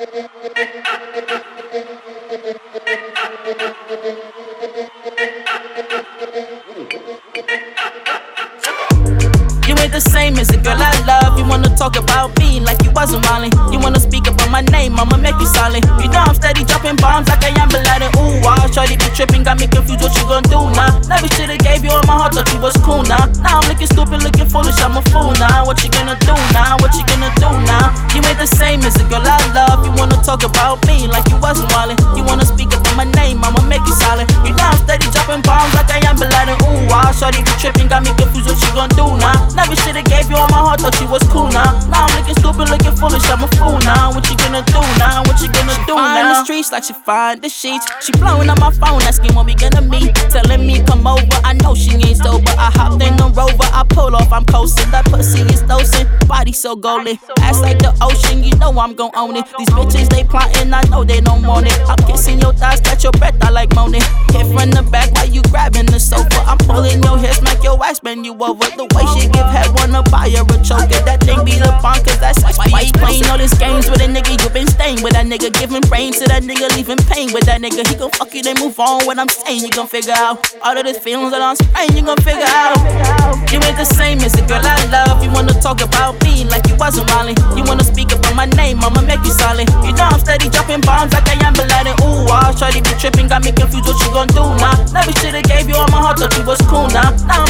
You ain't the same as girl I love. You wanna talk about me like you wasn't Molly. You wanna speak about my name, I'ma make you solid. You know I'm steady dropping bombs like I am Laden. Ooh, wow, shorty be tripping, got me confused. What you gon' do now? Never should've gave you all my heart, thought you was cool now. Now I'm looking stupid, looking foolish, I'm a fool now. What you gonna do You all my heart, thought you was cool now. Now I'm looking stupid, looking foolish, I'm a fool now. What you gonna do now? What you gonna do now? the streets like she find the sheets. She blowing up my phone, asking when we gonna meet. Telling me come over, I know she ain't sober. I hopped in the rover, I pull off, I'm coasting. That pussy is dosing, body so golden. Ass like the ocean, you know I'm gon' own it. These bitches they plotting, I know they don't want it. I'm kissing your thighs, catch your breath, I like moaning. Hit from the back while you grabbing the sofa. I'm pulling your hair, spend you over. The way she give head, wanna buy her a choker. That thing be the cause that's sex. Why you playing all these games with a nigga? You been staying with that nigga, giving brain to that nigga, leaving pain with that nigga. He gon' fuck you, then move on. What I'm saying, you gon' figure out all of these feelings that I'm spraying. You gon' figure out you ain't the same as the girl I love. You wanna talk about me like you wasn't Molly. You wanna speak about my name, I'ma make you solid. You know I'm steady dropping bombs like I am Laden. Ooh, ah, try to be tripping, got me confused. What you gon' do now? Never should've gave you all my heart, thought you was cool now. Now I'm looking stupid, looking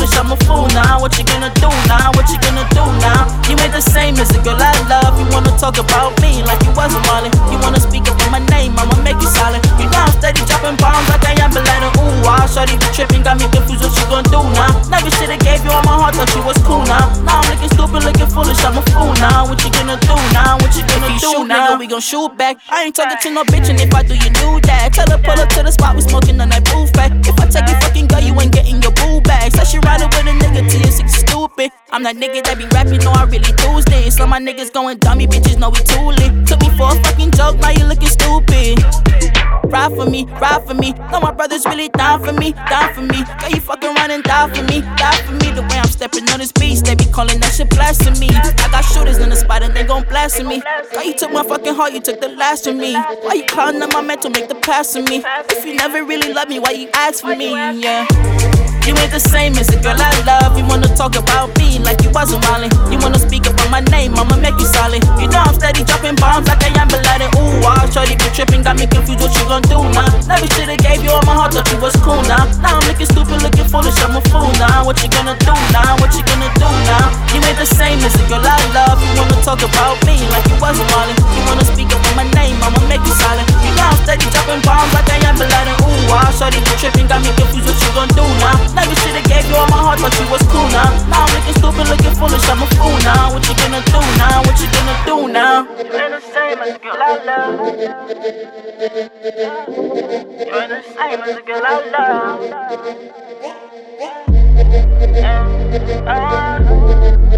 foolish, I'm a fool now. What you gonna do now? What you gonna do now? You ain't the same as the girl I love. You wanna talk about me like you wasn't Molly. You wanna speak about my name, I'ma make you solid. You know I'm steady dropping bombs like I am Laden. Ooh, ah, wow, shorty be tripping, got me confused. What you gonna do now? Never should've gave you all my heart, thought you was cool now. Now I'm looking stupid, looking foolish, I'm a fool now. What you gonna do now? What you gonna do shoot, now? Nigga, we gon' shoot back. I ain't talking to no bitch, and if I do, you do that. Tell her pull up to the spot, we smoking on that booth back. If I take you fucking girl, you I'm that nigga that be rapping, no, I really do this. Some my niggas going dummy, bitches know we too lit. Took me for a fucking joke, now you looking stupid. Ride for me, ride for me. No, my brothers really down for me, down for me. Girl, you fucking run and die for me, die for me. The way I'm stepping on this beast, they be calling that shit blasphemy. I got they gon' blast me. Girl, you took my fucking heart, you took the last of me. Why you clouding on my mental, make the pass of me? If you never really love me, why you ask for me? Yeah. You ain't the same as the girl I love. You wanna talk about me like you wasn't Molly. You wanna speak about my name, I'ma make you solid. You know I'm steady dropping bombs like I am Bin Laden. Ooh, wow, shorty be tripping, got me confused. What you gon' do now? Never should've gave you all my heart, thought you was cool now. Now I'm looking stupid, looking foolish, I'm a fool now. What you talk about me like you wasn't Molly. You wanna speak about my name, I'ma make you solid. You know I'm steady dropping bombs like I am Bin Ooh, wow, shorty be tripping, got me confused. What you gon' do now? Never should've gave you all my heart, but you was cool now. Now I'm looking stupid, looking foolish, I'm a fool now. What you gonna do now? What you gonna do now? You ain't the same as the girl I love. You ain't the same as the girl I love. Yeah. Uh,